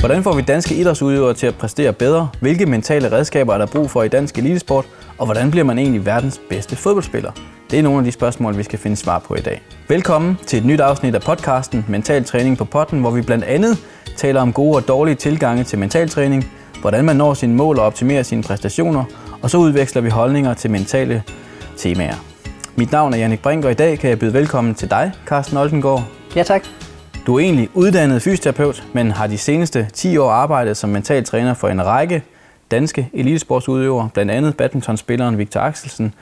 Hvordan får vi danske idrætsudøvere til at præstere bedre? Hvilke mentale redskaber er der brug for i dansk elitesport? Og hvordan bliver man egentlig verdens bedste fodboldspiller? Det er nogle af de spørgsmål, vi skal finde svar på i dag. Velkommen til et nyt afsnit af podcasten Mental Træning på Potten, hvor vi blandt andet taler om gode og dårlige tilgange til mentaltræning, hvordan man når sine mål og optimerer sine præstationer, og så udveksler vi holdninger til mentale temaer. Mit navn er Jannik Brink, og i dag kan jeg byde velkommen til dig, Carsten Oldengaard. Ja, tak. Du er egentlig uddannet fysioterapeut, men har de seneste 10 år arbejdet som mental træner for en række danske elitesportsudøvere, blandt andet badmintonspilleren Victor Axelsen,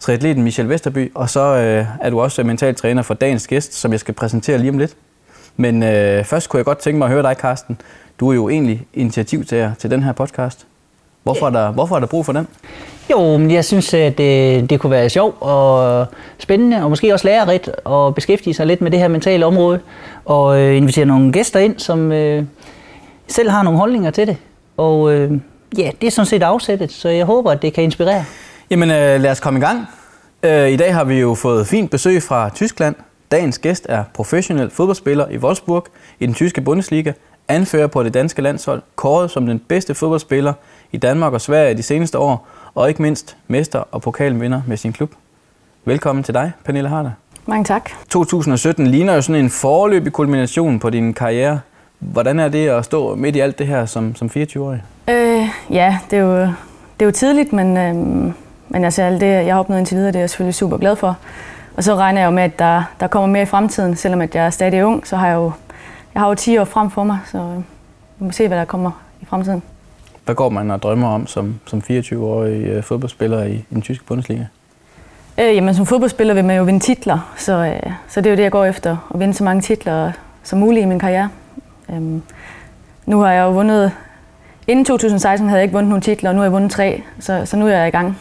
triatleten Michel Vesterby, og så øh, er du også mental træner for dagens gæst, som jeg skal præsentere lige om lidt. Men øh, først kunne jeg godt tænke mig at høre dig, Carsten. Du er jo egentlig initiativtager til den her podcast. Hvorfor er der, hvorfor er der brug for den? Jo, men jeg synes, at det, det kunne være sjovt og spændende, og måske også lærerigt at beskæftige sig lidt med det her mentale område, og øh, invitere nogle gæster ind, som øh, selv har nogle holdninger til det. Og øh, ja, det er sådan set afsættet, så jeg håber, at det kan inspirere. Jamen øh, lad os komme i gang. Øh, I dag har vi jo fået fint besøg fra Tyskland. Dagens gæst er professionel fodboldspiller i Wolfsburg i den tyske Bundesliga, anfører på det danske landshold, kåret som den bedste fodboldspiller i Danmark og Sverige de seneste år, og ikke mindst mester og pokalvinder med sin klub. Velkommen til dig, Pernille Harder. Mange tak. 2017 ligner jo sådan en forløbig kulmination på din karriere. Hvordan er det at stå midt i alt det her som, som 24-årig? Øh, ja, det er, jo, det er jo tidligt, men, øh, men altså, alt det, jeg har opnået indtil videre, det er jeg selvfølgelig super glad for. Og så regner jeg jo med, at der, der kommer mere i fremtiden. Selvom at jeg er stadig ung, så har jeg jo, jeg har jo 10 år frem for mig, så vi må se, hvad der kommer i fremtiden. Hvad går man og drømmer om som, som 24-årig øh, fodboldspiller i, i den tyske Bundesliga? Øh, jamen, som fodboldspiller vil man jo vinde titler, så, øh, så det er jo det, jeg går efter. At vinde så mange titler som muligt i min karriere. Øhm, nu har jeg jo vundet... Inden 2016 havde jeg ikke vundet nogen titler, og nu har jeg vundet tre, så, så nu er jeg i gang.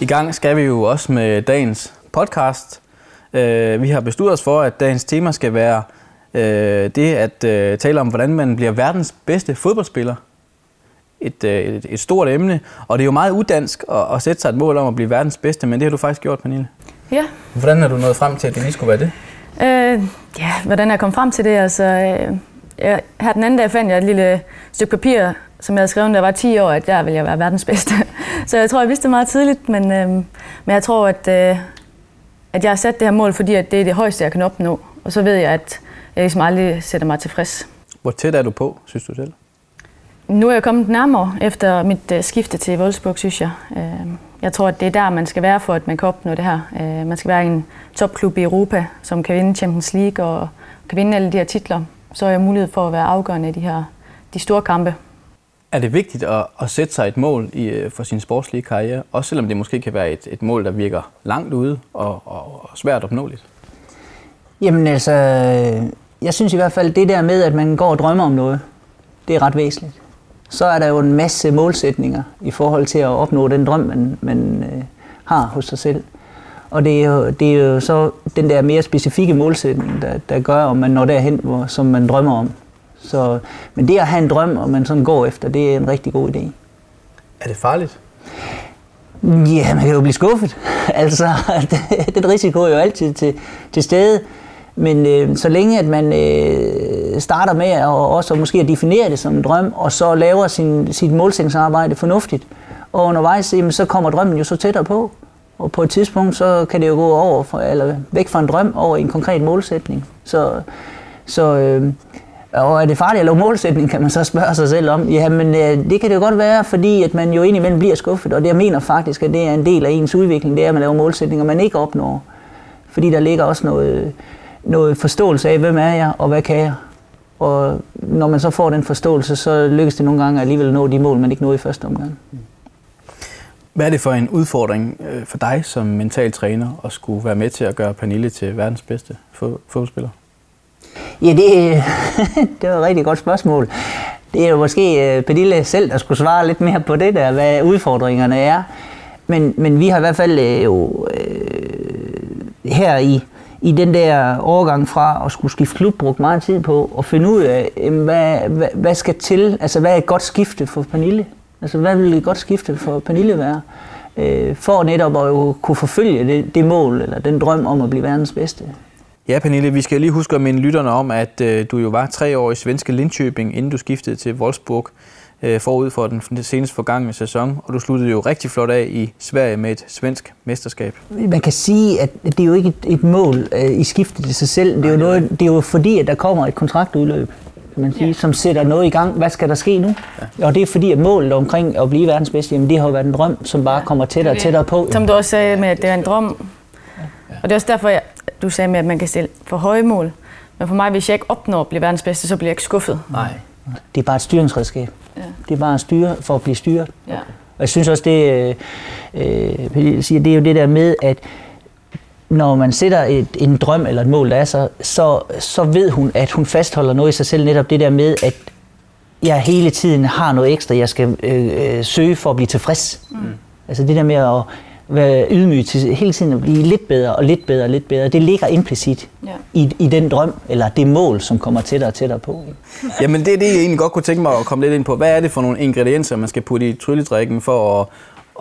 I gang skal vi jo også med dagens podcast. Øh, vi har besluttet os for, at dagens tema skal være øh, det at øh, tale om, hvordan man bliver verdens bedste fodboldspiller. Et, et, et stort emne, og det er jo meget udansk at, at sætte sig et mål om at blive verdens bedste, men det har du faktisk gjort, Pernille. Ja. Hvordan er du nået frem til, at det lige skulle være det? Øh, ja, hvordan er jeg kommet frem til det? Altså, øh, jeg, her den anden dag fandt jeg et lille stykke papir, som jeg havde skrevet, da jeg var 10 år, at der ville jeg være verdens bedste. Så jeg tror, jeg vidste det meget tidligt, men, øh, men jeg tror, at, øh, at jeg har sat det her mål, fordi at det er det højeste, jeg kan opnå. Og så ved jeg, at jeg ligesom aldrig sætter mig tilfreds. Hvor tæt er du på, synes du selv? Nu er jeg kommet nærmere efter mit uh, skifte til Wolfsburg, synes jeg. Uh, jeg tror, at det er der, man skal være for, at man kan opnå det her. Uh, man skal være en topklub i Europa, som kan vinde Champions League og kan vinde alle de her titler. Så har jeg mulighed for at være afgørende i de her de store kampe. Er det vigtigt at, at sætte sig et mål i, for sin sportslige karriere, også selvom det måske kan være et, et mål, der virker langt ude og, og, og svært opnåeligt? Jamen altså, jeg synes i hvert fald, det der med, at man går og drømmer om noget, det er ret væsentligt. Så er der jo en masse målsætninger i forhold til at opnå den drøm, man, man øh, har hos sig selv. Og det er, jo, det er jo så den der mere specifikke målsætning, der, der gør, om man når derhen, hvor, som man drømmer om. Så, men det at have en drøm, og man sådan går efter, det er en rigtig god idé. Er det farligt? Ja, man kan jo blive skuffet. altså, den risiko er jo altid til, til stede. Men øh, så længe at man øh, starter med at også måske at definere det som en drøm, og så laver sin, sit målsætningsarbejde fornuftigt, og undervejs, jamen, så kommer drømmen jo så tættere på. Og på et tidspunkt, så kan det jo gå over for, eller væk fra en drøm over i en konkret målsætning. Så, så øh, og er det farligt at lave målsætning, kan man så spørge sig selv om. Jamen, øh, det kan det jo godt være, fordi at man jo indimellem bliver skuffet, og det jeg mener faktisk, at det er en del af ens udvikling, det er, at man laver målsætninger, man ikke opnår. Fordi der ligger også noget, noget forståelse af, hvem er jeg, og hvad kan jeg. Og når man så får den forståelse, så lykkes det nogle gange alligevel at nå de mål, man ikke nåede i første omgang. Hvad er det for en udfordring øh, for dig som mental træner at skulle være med til at gøre Pernille til verdens bedste fodboldspiller? Ja, det, det var et rigtig godt spørgsmål. Det er jo måske øh, Pernille selv, der skulle svare lidt mere på det der, hvad udfordringerne er. Men, men vi har i hvert fald øh, jo øh, her i, i den der overgang fra at skulle skifte klub brugt meget tid på at finde ud af, hvad, hvad, hvad skal til, altså hvad er et godt skifte for Pernille? Altså hvad vil et godt skifte for Pernille være? Øh, for netop at jo kunne forfølge det, det mål, eller den drøm om at blive verdens bedste. Ja, Pernille, vi skal lige huske at minde lytterne om, at øh, du jo var tre år i svenske Linköping, inden du skiftede til Wolfsburg øh, forud for den seneste forgangne sæson, og du sluttede jo rigtig flot af i Sverige med et svensk mesterskab. Man kan sige, at det er jo ikke et, et mål øh, i skiftet til sig selv. Det er, jo noget, det er jo fordi, at der kommer et kontraktudløb, kan man sige, ja. som sætter noget i gang. Hvad skal der ske nu? Ja. Og det er fordi, at målet omkring at blive verdens bedste, jamen det har jo været en drøm, som bare kommer tættere og tættere på. Som du også sagde med, at det er en drøm. Og det er også derfor, jeg, du sagde med, at man kan stille for høje mål. Men for mig, hvis jeg ikke opnår at blive verdens bedste, så bliver jeg ikke skuffet. Nej. Det er bare et styringsredskab. Ja. Det er bare at styre for at blive styret. Ja. Og jeg synes også, det, øh, øh, siger, det er jo det der med, at når man sætter et, en drøm eller et mål, der er så, så, så ved hun, at hun fastholder noget i sig selv. Netop det der med, at jeg hele tiden har noget ekstra, jeg skal øh, øh, søge for at blive tilfreds. Mm. Altså det der med at være ydmyg til hele tiden at blive lidt bedre og lidt bedre og lidt bedre, det ligger implicit Ja. i, i den drøm, eller det mål, som kommer tættere og tættere på. Jamen det er det, jeg egentlig godt kunne tænke mig at komme lidt ind på. Hvad er det for nogle ingredienser, man skal putte i trylledrikken for at,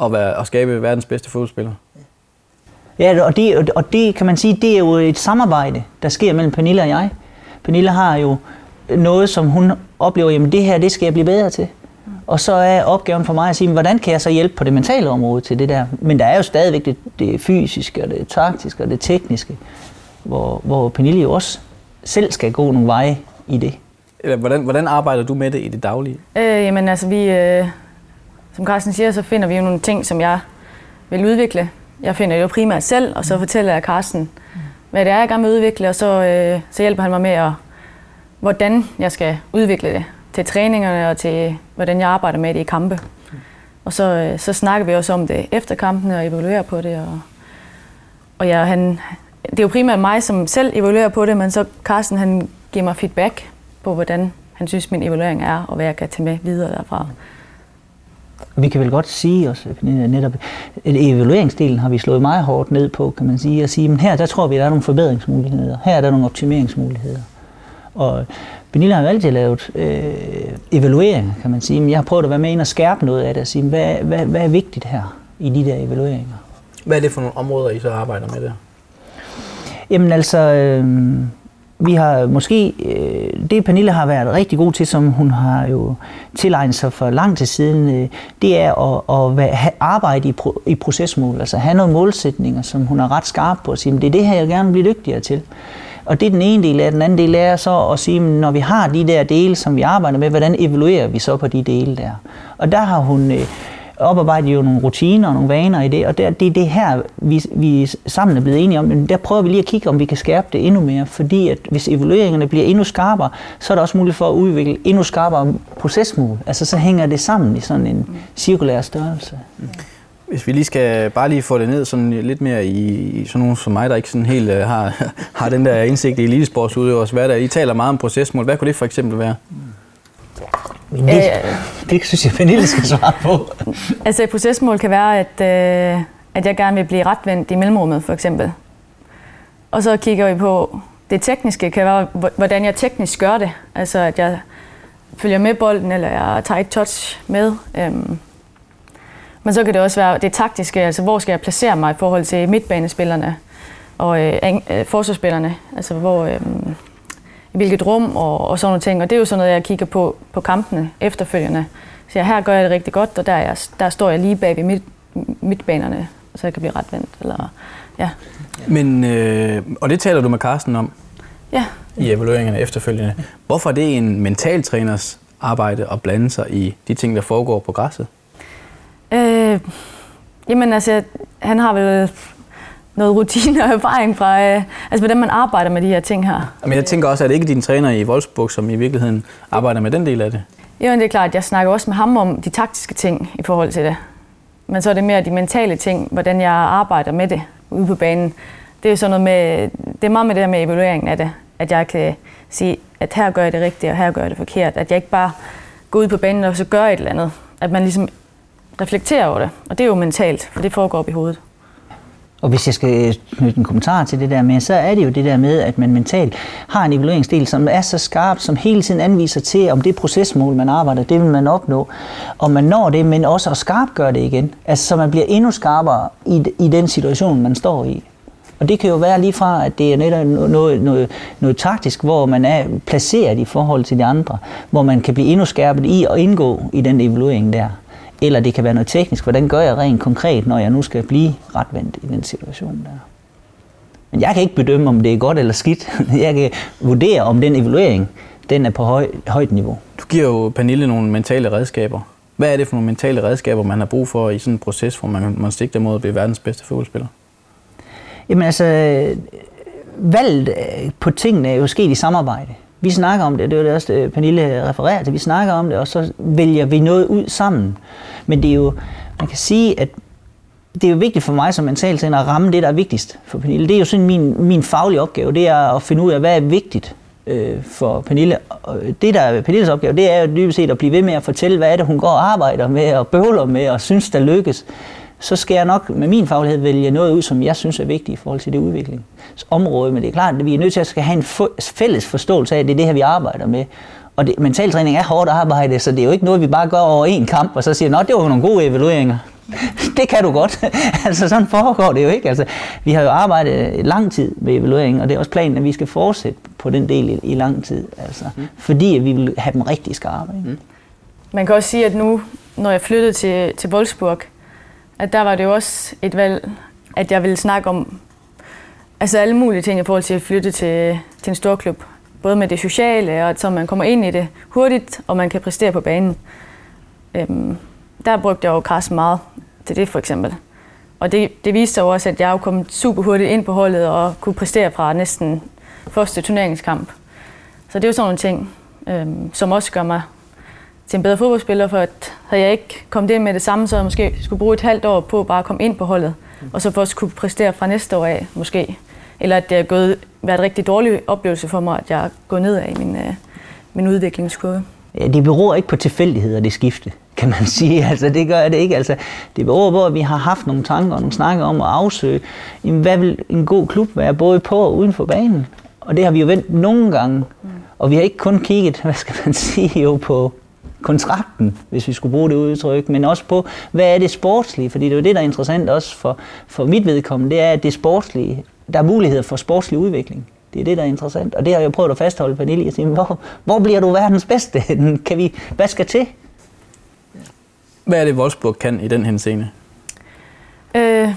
at, være, at skabe verdens bedste fodboldspiller? Ja, og det, og det kan man sige, det er jo et samarbejde, der sker mellem Pernille og jeg. Pernille har jo noget, som hun oplever, jamen det her, det skal jeg blive bedre til. Og så er opgaven for mig at sige, hvordan kan jeg så hjælpe på det mentale område til det der? Men der er jo stadigvæk det, det fysiske, og det taktiske og det tekniske, hvor, hvor Pernille jo også selv skal gå nogle veje i det. Eller hvordan, hvordan arbejder du med det i det daglige? Øh, jamen altså, vi, øh, som Carsten siger, så finder vi jo nogle ting, som jeg vil udvikle. Jeg finder det jo primært selv, og så fortæller jeg Carsten, hvad det er, jeg gerne vil udvikle, og så, øh, så hjælper han mig med, at, hvordan jeg skal udvikle det til træningerne og til, hvordan jeg arbejder med det i kampe. Og så, øh, så snakker vi også om det efter kampene og evaluerer på det. Og, og ja, han, det er jo primært mig, som selv evaluerer på det, men så Carsten han giver mig feedback på, hvordan han synes, min evaluering er, og hvad jeg kan tage med videre derfra. Vi kan vel godt sige også, at øh, netop at evalueringsdelen har vi slået meget hårdt ned på, kan man sige, og sige, men her der tror vi, at der er nogle forbedringsmuligheder, her er der nogle optimeringsmuligheder. Og Pernille har jo altid lavet øh, evalueringer, kan man sige, men jeg har prøvet at være med ind og skærpe noget af det, og sige, hvad, hvad, hvad er vigtigt her i de der evalueringer? Hvad er det for nogle områder, I så arbejder med der? Jamen altså, øh, vi har måske, øh, det Pernille har været rigtig god til, som hun har jo tilegnet sig for lang tid siden, øh, det er at, at være, arbejde i, pro, i procesmål, altså have nogle målsætninger, som hun er ret skarp på at sige, det er det her, jeg gerne vil blive dygtigere til. Og det er den ene del af Den anden del er så at sige, når vi har de der dele, som vi arbejder med, hvordan evaluerer vi så på de dele der? Og der har hun øh, oparbejdet jo nogle rutiner og nogle vaner i det, og der, det er det her, vi, vi sammen er blevet enige om, men der prøver vi lige at kigge, om vi kan skærpe det endnu mere, fordi at hvis evalueringerne bliver endnu skarpere, så er der også mulighed for at udvikle endnu skarpere procesmål. Altså så hænger det sammen i sådan en cirkulær størrelse. Mm. Hvis vi lige skal bare lige få det ned sådan lidt mere i, i sådan nogen som mig, der ikke sådan helt uh, har, har den der indsigt i elitesportsudøvers hverdag. I taler meget om procesmål. Hvad kunne det for eksempel være? Men det, det synes jeg, Pernille skal svare på. Altså et procesmål kan være, at, øh, at jeg gerne vil blive retvendt i mellemrummet, for eksempel. Og så kigger vi på, det tekniske kan være, hvor- hvordan jeg teknisk gør det. Altså at jeg følger med bolden, eller jeg tager et touch med. Øhm. Men så kan det også være det taktiske, altså hvor skal jeg placere mig i forhold til midtbanespillerne og øh, øh, forsvarsspillerne. Altså hvor, øh, i hvilket rum og, og sådan nogle ting. Og det er jo sådan noget, jeg kigger på på kampene efterfølgende. Så jeg, her gør jeg det rigtig godt, og der, er jeg, der står jeg lige bag ved midt, midtbanerne, så jeg kan blive retvendt. Eller, ja. Men, øh, og det taler du med Carsten om ja, i evalueringerne efterfølgende. Hvorfor er det en mentaltræners arbejde at blande sig i de ting, der foregår på græsset? Øh, jamen altså, han har vel noget rutine og erfaring fra, øh, altså hvordan man arbejder med de her ting her. Men jeg tænker også, at det ikke er din træner i Wolfsburg, som i virkeligheden arbejder med den del af det. Jo, det er klart, jeg snakker også med ham om de taktiske ting i forhold til det. Men så er det mere de mentale ting, hvordan jeg arbejder med det ude på banen. Det er sådan noget med, det er meget med det her med evalueringen af det. At jeg kan sige, at her gør jeg det rigtigt, og her gør jeg det forkert. At jeg ikke bare går ud på banen og så gør et eller andet. At man ligesom reflektere over det. Og det er jo mentalt, for det foregår op i hovedet. Og hvis jeg skal knytte en kommentar til det der med, så er det jo det der med, at man mentalt har en evalueringsdel, som er så skarp, som hele tiden anviser til, om det procesmål, man arbejder, det vil man opnå. Og man når det, men også at skarpgøre det igen. Altså, så man bliver endnu skarpere i, i den situation, man står i. Og det kan jo være lige fra, at det er netop noget, noget, noget taktisk, hvor man er placeret i forhold til de andre, hvor man kan blive endnu skærpet i at indgå i den evaluering der. Eller det kan være noget teknisk, hvordan gør jeg rent konkret, når jeg nu skal blive retvendt i den situation der. Men jeg kan ikke bedømme, om det er godt eller skidt. Jeg kan vurdere, om den evaluering den er på høj, højt niveau. Du giver jo Pernille nogle mentale redskaber. Hvad er det for nogle mentale redskaber, man har brug for i sådan en proces, hvor man, man sigter mod at blive verdens bedste fodboldspiller? Jamen altså, valget på tingene er jo sket i samarbejde. Vi snakker om det, det var det også, øh, Pernille refererer til, vi snakker om det, og så vælger vi noget ud sammen. Men det er jo, man kan sige, at det er jo vigtigt for mig som mentaltræner at ramme det, der er vigtigst for Pernille. Det er jo sådan min, min faglige opgave, det er at finde ud af, hvad er vigtigt øh, for Pernille. Og det, der er Pernilles opgave, det er jo dybest set at blive ved med at fortælle, hvad er det, hun går og arbejder med, og bøvler med, og synes, der lykkes. Så skal jeg nok med min faglighed vælge noget ud, som jeg synes er vigtigt i forhold til det udviklingsområde. Men det er klart, at vi er nødt til at skal have en fælles forståelse af, at det er det her, vi arbejder med. Og det, mentaltræning er hårdt arbejde, så det er jo ikke noget, vi bare gør over en kamp, og så siger, at det var nogle gode evalueringer. det kan du godt. altså sådan foregår det jo ikke. Altså, vi har jo arbejdet lang tid med evaluering, og det er også planen, at vi skal fortsætte på den del i, i lang tid. Altså, mm. Fordi at vi vil have dem rigtig skarpe. Mm. Man kan også sige, at nu, når jeg flyttede til, til Wolfsburg, at der var det jo også et valg, at jeg ville snakke om altså alle mulige ting i forhold til at flytte til, til en stor klub. Både med det sociale, og at så man kommer ind i det hurtigt, og man kan præstere på banen. Øhm, der brugte jeg jo Carsten meget til det for eksempel. Og det, det viste sig også, at jeg jo kom super hurtigt ind på holdet og kunne præstere fra næsten første turneringskamp. Så det er jo sådan nogle ting, øhm, som også gør mig til en bedre fodboldspiller, for at havde jeg ikke kommet ind med det samme, så jeg måske skulle bruge et halvt år på bare at komme ind på holdet, og så først kunne præstere fra næste år af, måske. Eller at det har gået, været en rigtig dårlig oplevelse for mig, at jeg er gået ned af min, øh, min udviklingskurve. Ja, det beror ikke på tilfældigheder, det skifte, kan man sige. Altså, det gør det ikke. Altså, det beror på, at vi har haft nogle tanker og nogle snakker om at afsøge, jamen, hvad vil en god klub være, både på og uden for banen. Og det har vi jo vendt nogle gange. Mm. Og vi har ikke kun kigget, hvad skal man sige, jo på kontrakten, hvis vi skulle bruge det udtryk, men også på, hvad er det sportslige? Fordi det er jo det, der er interessant også for, for mit vedkommende, det er, at det sportslige, der er muligheder for sportslig udvikling. Det er det, der er interessant. Og det har jeg prøvet at fastholde, Pernille, og sige, hvor, hvor bliver du verdens bedste? Kan vi, hvad skal til? Hvad er det, Wolfsburg kan i den henseende? Øh,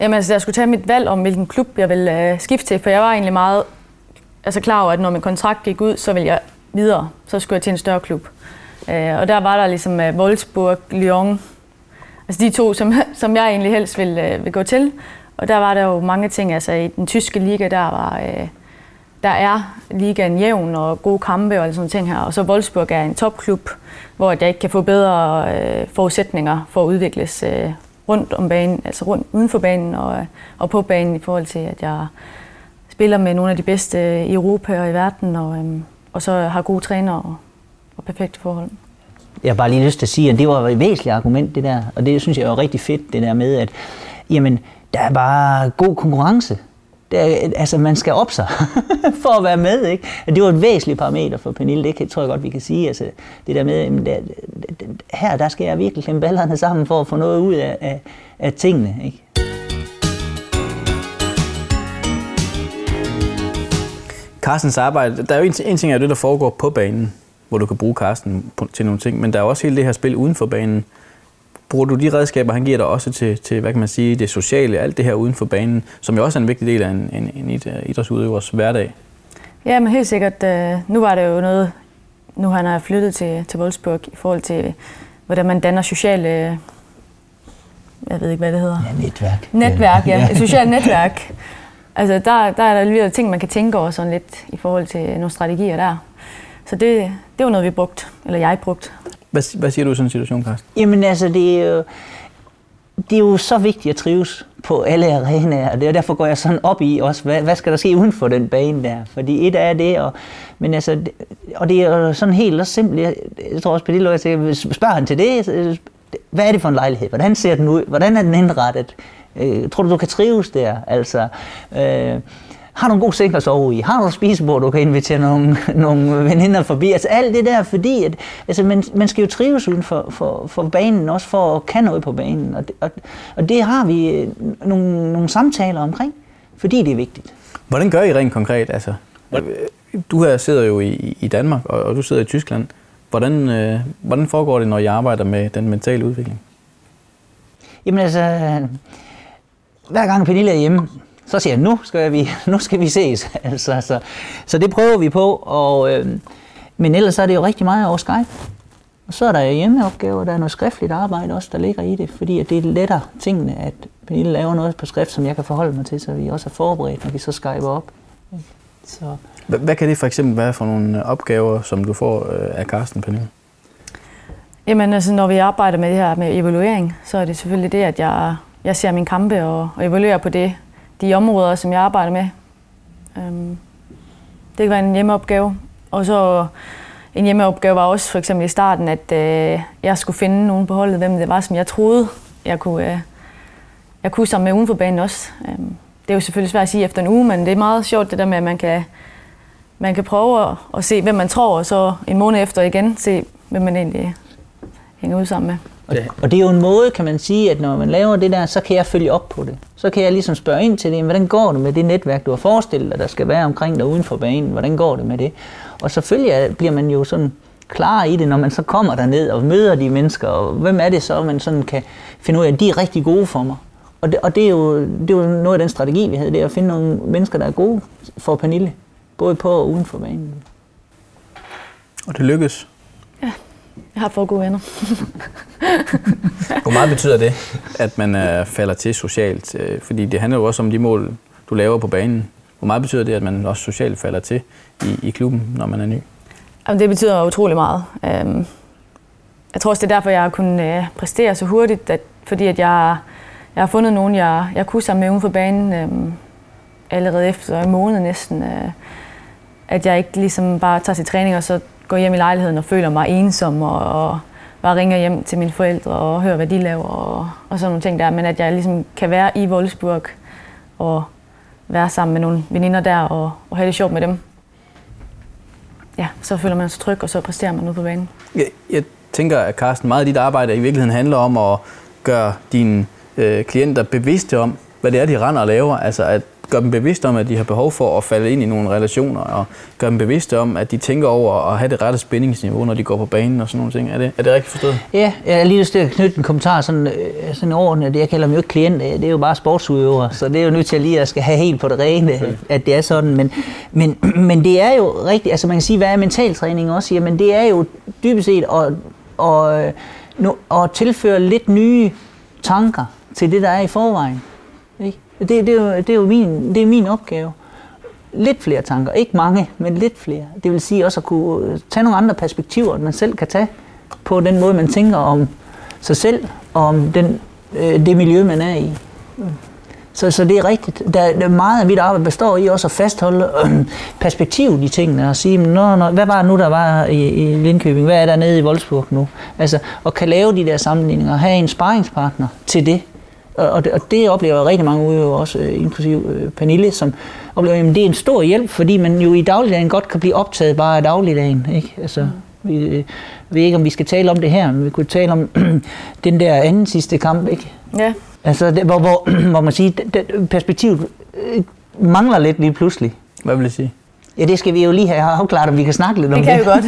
jamen, altså, jeg skulle tage mit valg om, hvilken klub jeg ville øh, skifte til, for jeg var egentlig meget altså, klar over, at når min kontrakt gik ud, så ville jeg videre. Så skulle jeg til en større klub. Øh, og der var der ligesom øh, Wolfsburg, Lyon, altså de to, som, som jeg egentlig helst vil, øh, vil gå til. Og der var der jo mange ting, altså i den tyske liga, der var... Øh, der er ligaen jævn og gode kampe og sådan ting her. Og så Wolfsburg er en topklub, hvor jeg ikke kan få bedre øh, forudsætninger for at udvikles øh, rundt om banen, altså rundt uden for banen og, og på banen i forhold til, at jeg spiller med nogle af de bedste øh, i Europa og i verden, og, øh, og så har gode trænere og, og perfekte forhold. Jeg har bare lige lyst til at sige, at det var et væsentligt argument, det der. Og det synes jeg er rigtig fedt, det der med, at jamen, der er bare god konkurrence det er, altså, man skal op sig for at være med. Ikke? Det var et væsentligt parameter for Pernille, det tror jeg godt, vi kan sige. Altså, det der med, at der, her der skal jeg virkelig klemme ballerne sammen for at få noget ud af, af, af tingene. Ikke? Carstens arbejde, der er jo en, en ting af det, der foregår på banen, hvor du kan bruge Carsten til nogle ting, men der er også hele det her spil uden for banen, bruger du de redskaber, han giver dig også til, til hvad kan man sige, det sociale, alt det her uden for banen, som jo også er en vigtig del af en, en, en idrætsudøvers hverdag? Ja, men helt sikkert. Øh, nu var det jo noget, nu han er flyttet til, til Wolfsburg i forhold til, hvordan man danner sociale jeg ved ikke, hvad det hedder. Ja, netværk. Netværk, ja. Et socialt netværk. Altså, der, der er der lige ting, man kan tænke over sådan lidt i forhold til nogle strategier der. Så det, det var noget, vi brugt, eller jeg brugt. Hvad, hvad siger du i sådan en situation, Carsten? Jamen altså, det er jo, det er jo så vigtigt at trives på alle arenaer, og det er derfor går jeg sådan op i også, hvad, hvad skal der ske uden for den bane der? Fordi et er det, og, men altså, og det er jo sådan helt simpelt, jeg, jeg tror også på det, jeg spørger han til det, hvad er det for en lejlighed? Hvordan ser den ud? Hvordan er den indrettet? Øh, tror du, du kan trives der? Altså, øh, har du en god seng at sove i? Har du et spisebord, du kan invitere nogle, nogle veninder forbi? Altså alt det der, fordi at, altså, man, man skal jo trives uden for, for, for banen, også for at kan noget på banen. Og det, og, og det har vi øh, nogle, nogle samtaler omkring. fordi det er vigtigt. Hvordan gør I rent konkret? Altså, du her sidder jo i, i Danmark, og, og du sidder i Tyskland. Hvordan, øh, hvordan foregår det, når I arbejder med den mentale udvikling? Jamen altså, hver gang Pernille er hjemme, så siger jeg, nu skal vi, nu skal vi ses. altså, så, så det prøver vi på, og, øh, men ellers er det jo rigtig meget over Skype. Og så er der hjemmeopgaver, der er noget skriftligt arbejde også, der ligger i det, fordi at det letter tingene, at Pernille laver noget på skrift, som jeg kan forholde mig til, så vi også er forberedt, når vi så skyper op. Så. Hvad, hvad kan det for eksempel være for nogle opgaver, som du får øh, af Carsten, Pernille? Jamen altså, når vi arbejder med det her med evaluering, så er det selvfølgelig det, at jeg, jeg ser mine kampe og, og evaluerer på det, de områder, som jeg arbejder med. Øhm, det kan være en hjemmeopgave. Og så en hjemmeopgave var også for eksempel i starten, at øh, jeg skulle finde nogen på holdet, hvem det var, som jeg troede, jeg kunne, øh, jeg kunne sammen med uden for banen også. Øhm, det er jo selvfølgelig svært at sige efter en uge, men det er meget sjovt det der med, at man kan, man kan prøve at, at se, hvem man tror, og så en måned efter igen se, hvem man egentlig hænger ud sammen med. Og, og det er jo en måde, kan man sige, at når man laver det der, så kan jeg følge op på det. Så kan jeg ligesom spørge ind til det, hvordan går det med det netværk, du har forestillet dig, der skal være omkring dig uden for banen? Hvordan går det med det? Og selvfølgelig bliver man jo sådan klar i det, når man så kommer derned og møder de mennesker, og hvem er det så, man sådan kan finde ud af, at de er rigtig gode for mig. Og det, og det, er jo, det er jo noget af den strategi, vi havde, det er at finde nogle mennesker, der er gode for Pernille, både på og uden for banen. Og det lykkes? Jeg har fået gode venner. Hvor meget betyder det, at man uh, falder til socialt? Uh, fordi det handler jo også om de mål, du laver på banen. Hvor meget betyder det, at man også socialt falder til i, i klubben, når man er ny? Jamen, det betyder utrolig meget. Um, jeg tror også, det er derfor, jeg har kunnet uh, præstere så hurtigt, at, fordi at jeg, jeg har fundet nogen, jeg, jeg kunne sammen med uden for banen um, allerede efter en måned næsten. Uh, at jeg ikke ligesom bare tager til træning og så går hjem i lejligheden og føler mig ensom og, og bare ringer hjem til mine forældre og hører, hvad de laver og, og sådan nogle ting der. Men at jeg ligesom kan være i Wolfsburg og være sammen med nogle veninder der og, og have det sjovt med dem. Ja, så føler man sig tryg, og så præsterer man ud på banen. Jeg, jeg tænker, at Carsten, meget af dit arbejde i virkeligheden handler om at gøre dine øh, klienter bevidste om, hvad det er, de render og laver. Altså at gøre dem bevidste om, at de har behov for at falde ind i nogle relationer, og gøre dem bevidste om, at de tænker over at have det rette spændingsniveau, når de går på banen og sådan nogle ting. Er det, er det rigtigt forstået? Ja, jeg er lige lyst til at knytte en kommentar sådan, øh, sådan overordnet. Jeg kalder dem jo ikke klient, det er jo bare sportsudøvere, så det er jo nødt til at lige at skal have helt på det rene, at det er sådan. Men, men, men det er jo rigtigt, altså man kan sige, hvad er mentaltræning også? Jamen det er jo dybest set at, at, at tilføre lidt nye tanker til det, der er i forvejen. Det, det, er jo, det er jo min, det er min opgave. Lidt flere tanker, ikke mange, men lidt flere. Det vil sige også at kunne øh, tage nogle andre perspektiver, end man selv kan tage på den måde, man tænker om sig selv og om den, øh, det miljø, man er i. Så, så det er rigtigt. Der, der meget af mit arbejde består i også at fastholde øh, perspektivet i tingene og sige, nå, nå, hvad var det nu, der var i, i Lindkøbing? Hvad er der nede i Wolfsburg nu? Altså, og kan lave de der sammenligninger og have en sparringspartner til det. Og det, og det oplever rigtig mange udøvere også, øh, inklusive øh, Pernille, som oplever, at det er en stor hjælp, fordi man jo i dagligdagen godt kan blive optaget bare af dagligdagen. Ikke? Altså, vi øh, ved ikke, om vi skal tale om det her, men vi kunne tale om den der anden sidste kamp. Ikke? Ja. Altså, det, hvor, hvor, hvor man siger, det, det, perspektivet øh, mangler lidt lige pludselig. Hvad vil det sige? Ja, det skal vi jo lige have afklaret, om vi kan snakke lidt det om det. Det kan vi godt.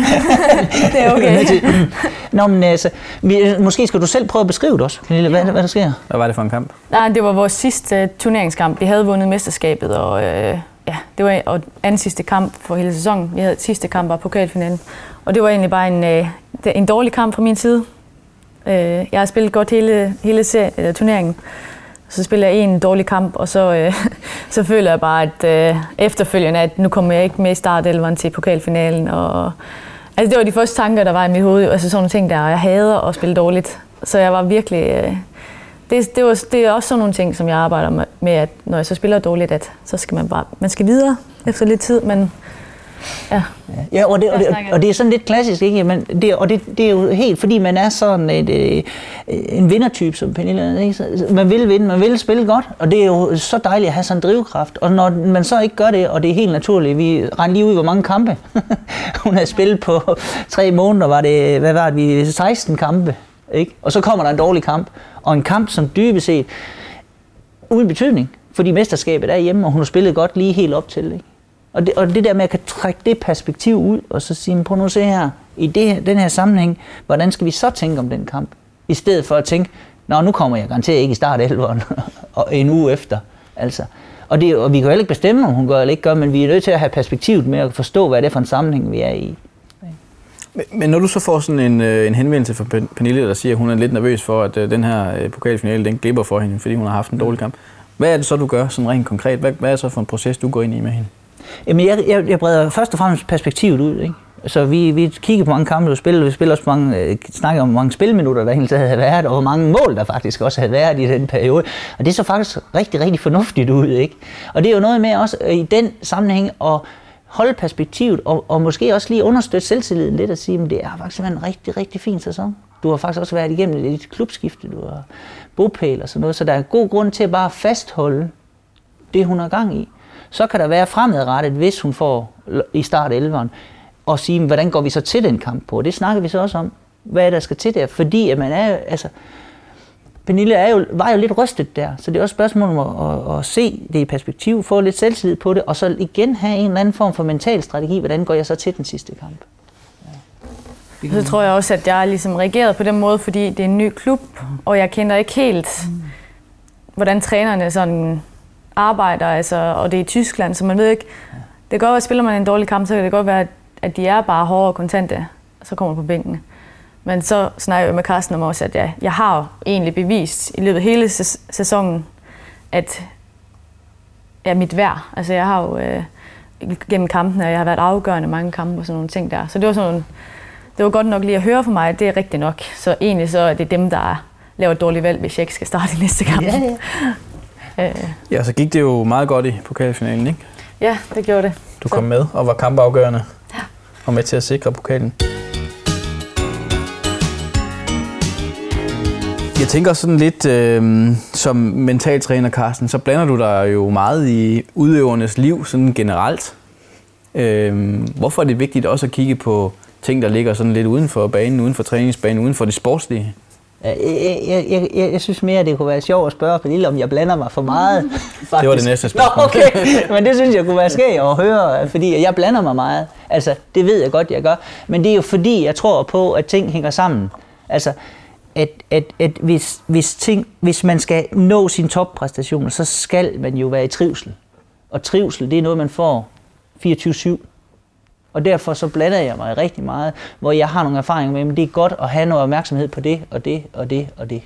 det er okay. Nå, men altså, vi, måske skal du selv prøve at beskrive det også, Pernille, hvad, hvad der sker. Hvad var det for en kamp? Nej, det var vores sidste uh, turneringskamp. Vi havde vundet mesterskabet, og uh, ja, det var og anden sidste kamp for hele sæsonen. Vi havde sidste kamp var pokalfinalen. Og det var egentlig bare en, uh, en dårlig kamp fra min side. Uh, jeg har spillet godt hele, hele serie, uh, turneringen. Så spiller jeg en dårlig kamp, og så, øh, så føler jeg bare, at øh, efterfølgende, at nu kommer jeg ikke med i startelveren til pokalfinalen. Og, altså det var de første tanker, der var i mit hoved. Altså sådan nogle ting der, jeg hader at spille dårligt. Så jeg var virkelig... Øh, det, det, var, det er også sådan nogle ting, som jeg arbejder med, at når jeg så spiller dårligt, at så skal man bare... Man skal videre efter lidt tid, men Ja. ja og, det, og, det, og det er sådan lidt klassisk, ikke? Men det, og det, det er jo helt, fordi man er sådan et, øh, en vindertype, som Pernille ikke? Man vil vinde, man vil spille godt, og det er jo så dejligt at have sådan en drivkraft. Og når man så ikke gør det, og det er helt naturligt, vi regner lige ud, hvor mange kampe hun har spillet på tre måneder, var det, hvad var det, vi 16 kampe, ikke? Og så kommer der en dårlig kamp, og en kamp, som dybest set, uden betydning, Fordi mesterskabet er hjemme, og hun har spillet godt lige helt op til. Ikke? Og, det, og det der med at kan trække det perspektiv ud, og så sige, prøv nu at se her, i det, den her sammenhæng, hvordan skal vi så tænke om den kamp? I stedet for at tænke, nå, nu kommer jeg garanteret ikke i start 11'eren, og en uge efter. Altså. Og, det, og vi kan jo ikke bestemme, om hun gør eller ikke gør, men vi er nødt til at have perspektivet med at forstå, hvad det er for en sammenhæng, vi er i. Men, men når du så får sådan en, øh, en henvendelse fra Pernille, der siger, at hun er lidt nervøs for, at øh, den her øh, pokalfinale, den glipper for hende, fordi hun har haft en dårlig kamp. Hvad er det så, du gør sådan rent konkret? Hvad, hvad er det så for en proces, du går ind i med hende? Jamen, jeg, jeg, jeg breder først og fremmest perspektivet ud, ikke? Så vi, vi kigger på mange kampe, du spiller, vi spiller også mange, øh, snakker om, hvor mange spilminutter, der egentlig havde været, og hvor mange mål, der faktisk også havde været i den periode. Og det så faktisk rigtig, rigtig fornuftigt ud, ikke? Og det er jo noget med også øh, i den sammenhæng at holde perspektivet, og, og måske også lige understøtte selvtilliden lidt, og sige, at det er faktisk været en rigtig, rigtig fin sæson. Du har faktisk også været igennem lidt klubskifte, du har bopæl og sådan noget, så der er god grund til at bare fastholde det, hun har gang i. Så kan der være fremadrettet, hvis hun får i start 11'eren, og sige, hvordan går vi så til den kamp på? Det snakker vi så også om. Hvad er der skal til der? Fordi at man er, altså, Pernille er jo, var jo lidt rystet der, så det er også et spørgsmål om at, at, at se det i perspektiv, få lidt selvtillid på det, og så igen have en eller anden form for mental strategi, hvordan går jeg så til den sidste kamp. Ja. Så tror jeg også, at jeg ligesom reagerede på den måde, fordi det er en ny klub, og jeg kender ikke helt, hvordan trænerne sådan arbejder, altså, og det er i Tyskland, så man ved ikke, det kan godt være, at spiller man en dårlig kamp, så kan det godt være, at de er bare hårde og kontante, og så kommer på bænken. Men så snakker jeg med Carsten om også, at jeg, jeg har egentlig bevist i løbet af hele sæsonen, at er mit værd. Altså jeg har jo øh, gennem kampene, og jeg har været afgørende mange kampe og sådan nogle ting der. Så det var sådan det var godt nok lige at høre for mig, at det er rigtigt nok. Så egentlig så er det dem, der laver et dårligt valg, hvis jeg ikke skal starte i næste kamp. Ja, ja øh. ja, så gik det jo meget godt i pokalfinalen, ikke? Ja, det gjorde det. Du kom så. med og var kampafgørende ja. og med til at sikre pokalen. Jeg tænker sådan lidt, øh, som mentaltræner, Carsten, så blander du dig jo meget i udøvernes liv sådan generelt. Øh, hvorfor er det vigtigt også at kigge på ting, der ligger sådan lidt uden for banen, uden for træningsbanen, uden for det sportslige? Jeg, jeg, jeg, jeg, jeg synes mere, at det kunne være sjovt at spørge Pernille, om jeg blander mig for meget. Faktisk. Det var det næste spørgsmål. Nå, okay. Men det synes jeg kunne være skægt at høre, fordi jeg blander mig meget. Altså, det ved jeg godt, jeg gør. Men det er jo fordi, jeg tror på, at ting hænger sammen. Altså, at, at, at hvis, hvis, ting, hvis man skal nå sin toppræstationer, så skal man jo være i trivsel. Og trivsel, det er noget, man får 24-7. Og derfor så blander jeg mig rigtig meget, hvor jeg har nogle erfaringer med, at det er godt at have noget opmærksomhed på det, og det, og det, og det.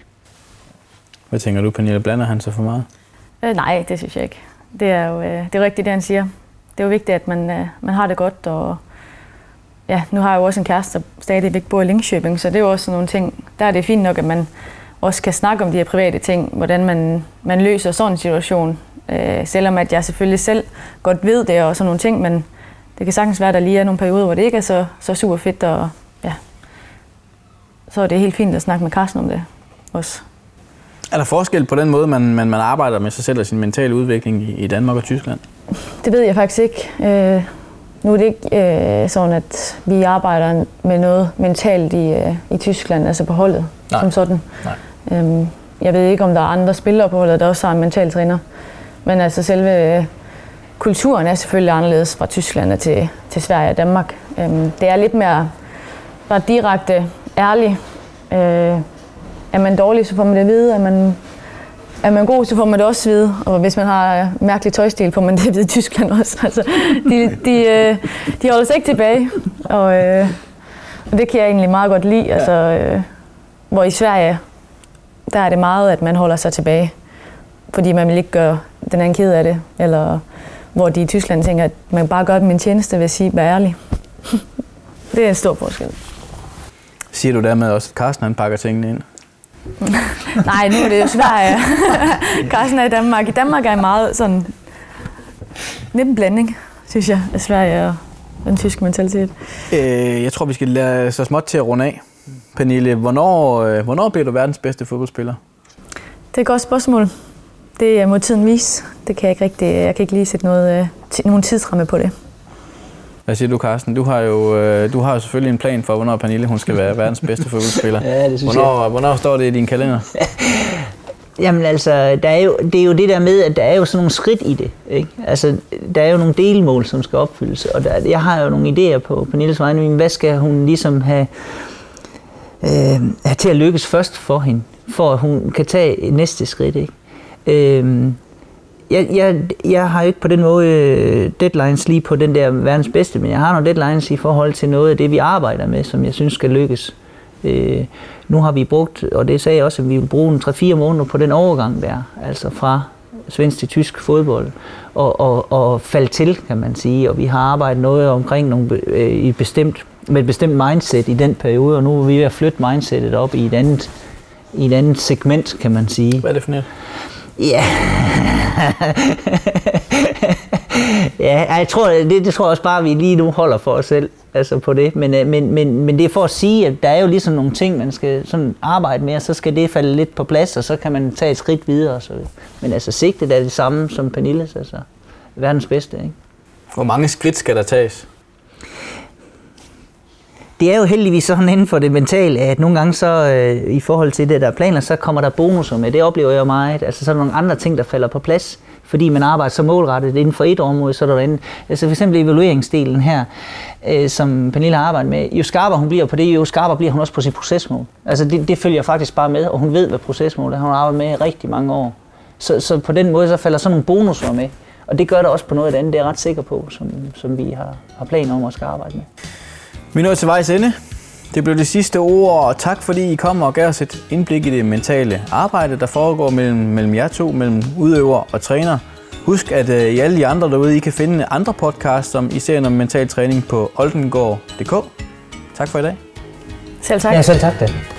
Hvad tænker du, Pernille? Blander han sig for meget? Øh, nej, det synes jeg ikke. Det er jo øh, det er rigtigt, det han siger. Det er jo vigtigt, at man, øh, man har det godt, og ja, nu har jeg jo også en kæreste, der stadigvæk bor i Linköping, så det er jo også nogle ting. Der er det fint nok, at man også kan snakke om de her private ting, hvordan man, man løser sådan en situation. Øh, selvom at jeg selvfølgelig selv godt ved det og sådan nogle ting, men det kan sagtens være, at der lige er nogle perioder, hvor det ikke er så, så super fedt, og ja, så er det helt fint at snakke med Carsten om det også. Er der forskel på den måde, man, man, man arbejder med sig selv og sin mentale udvikling i, i Danmark og Tyskland? Det ved jeg faktisk ikke. Øh, nu er det ikke øh, sådan, at vi arbejder med noget mentalt i, øh, i Tyskland, altså på holdet Nej. som sådan. Nej. Øhm, jeg ved ikke, om der er andre spillere på holdet, der også har en mental træner. Men altså selve øh, kulturen er selvfølgelig anderledes fra Tyskland til, til Sverige og Danmark. Øhm, det er lidt mere bare direkte, ærlig. Øh, er man dårlig, så får man det at vide. Er man er man god, så får man det også vide. Og hvis man har øh, mærkelig tøjstil, får man det at vide i Tyskland også. Altså, de, de, øh, de holder sig ikke tilbage. Og, øh, og det kan jeg egentlig meget godt lide. Altså, øh, hvor i Sverige, der er det meget, at man holder sig tilbage. Fordi man vil ikke gøre den anden ked af det. Eller hvor de i Tyskland tænker, at man bare gør dem en tjeneste ved at sige, vær ærlig. det er en stor forskel. Siger du dermed også, at Carsten han pakker tingene ind? Nej, nu er det jo Sverige. Carsten er i Danmark. I Danmark er en meget sådan... Lidt en blanding, synes jeg, af Sverige og den tyske mentalitet. Øh, jeg tror, vi skal lade så småt til at runde af. Pernille, hvornår, øh, hvornår bliver du verdens bedste fodboldspiller? Det er et godt spørgsmål. Det må tiden vise. Det kan jeg ikke rigtig, jeg kan ikke lige sætte noget, øh, nogen tidsramme på det. Hvad siger du, Carsten? Du har jo øh, du har jo selvfølgelig en plan for, hvornår Pernille hun skal være verdens bedste fodboldspiller. ja, det synes hvornår, jeg. Hvornår står det i din kalender? Jamen altså, der er jo, det er jo det der med, at der er jo sådan nogle skridt i det. Ikke? Altså, der er jo nogle delmål, som skal opfyldes. Og der, jeg har jo nogle idéer på Pernilles vegne. Men hvad skal hun ligesom have, øh, have til at lykkes først for hende? For at hun kan tage næste skridt. Ikke? Øh, jeg, jeg, jeg har ikke på den måde øh, deadlines lige på den der verdens bedste, men jeg har nogle deadlines i forhold til noget af det, vi arbejder med, som jeg synes skal lykkes. Øh, nu har vi brugt, og det sagde jeg også, at vi vil bruge en 3-4 måneder på den overgang der, altså fra svensk til tysk fodbold, og, og, og falde til, kan man sige. Og vi har arbejdet noget omkring nogle, øh, i bestemt, med et bestemt mindset i den periode, og nu er vi ved at flytte mindsetet op i et andet, i et andet segment, kan man sige. Hvad er det for noget? Ja. ja, jeg tror, det, det tror jeg også bare, vi lige nu holder for os selv altså på det. Men, øh, men, men, men det er for at sige, at der er jo ligesom nogle ting, man skal sådan arbejde med, og så skal det falde lidt på plads, og så kan man tage et skridt videre. Og så. Men altså sigtet er det samme som Pernilles, altså verdens bedste. Ikke? Hvor mange skridt skal der tages? Det er jo heldigvis sådan inden for det mentale, at nogle gange så øh, i forhold til det der planer, så kommer der bonusser med. Det oplever jeg meget. Altså så er der nogle andre ting, der falder på plads, fordi man arbejder så målrettet inden for et område, så er der inde. Altså for eksempel evalueringsdelen her, øh, som Pernille har arbejdet med. Jo skarpere hun bliver på det, jo skarpere bliver hun også på sit procesmål. Altså det, det følger faktisk bare med, og hun ved, hvad procesmål er. Hun har arbejdet med i rigtig mange år. Så, så på den måde, så falder sådan nogle bonusser med. Og det gør det også på noget af det andet, det er jeg ret sikker på, som, som vi har, har planer om at skal arbejde med. Vi når til vejs ende. Det blev det sidste ord, og tak fordi I kom og gav os et indblik i det mentale arbejde, der foregår mellem, mellem jer to, mellem udøver og træner. Husk, at uh, I alle de andre derude, I kan finde andre podcasts om I serien om mental træning på oldengård.dk. Tak for i dag. Selv tak. Ja, selv tak da.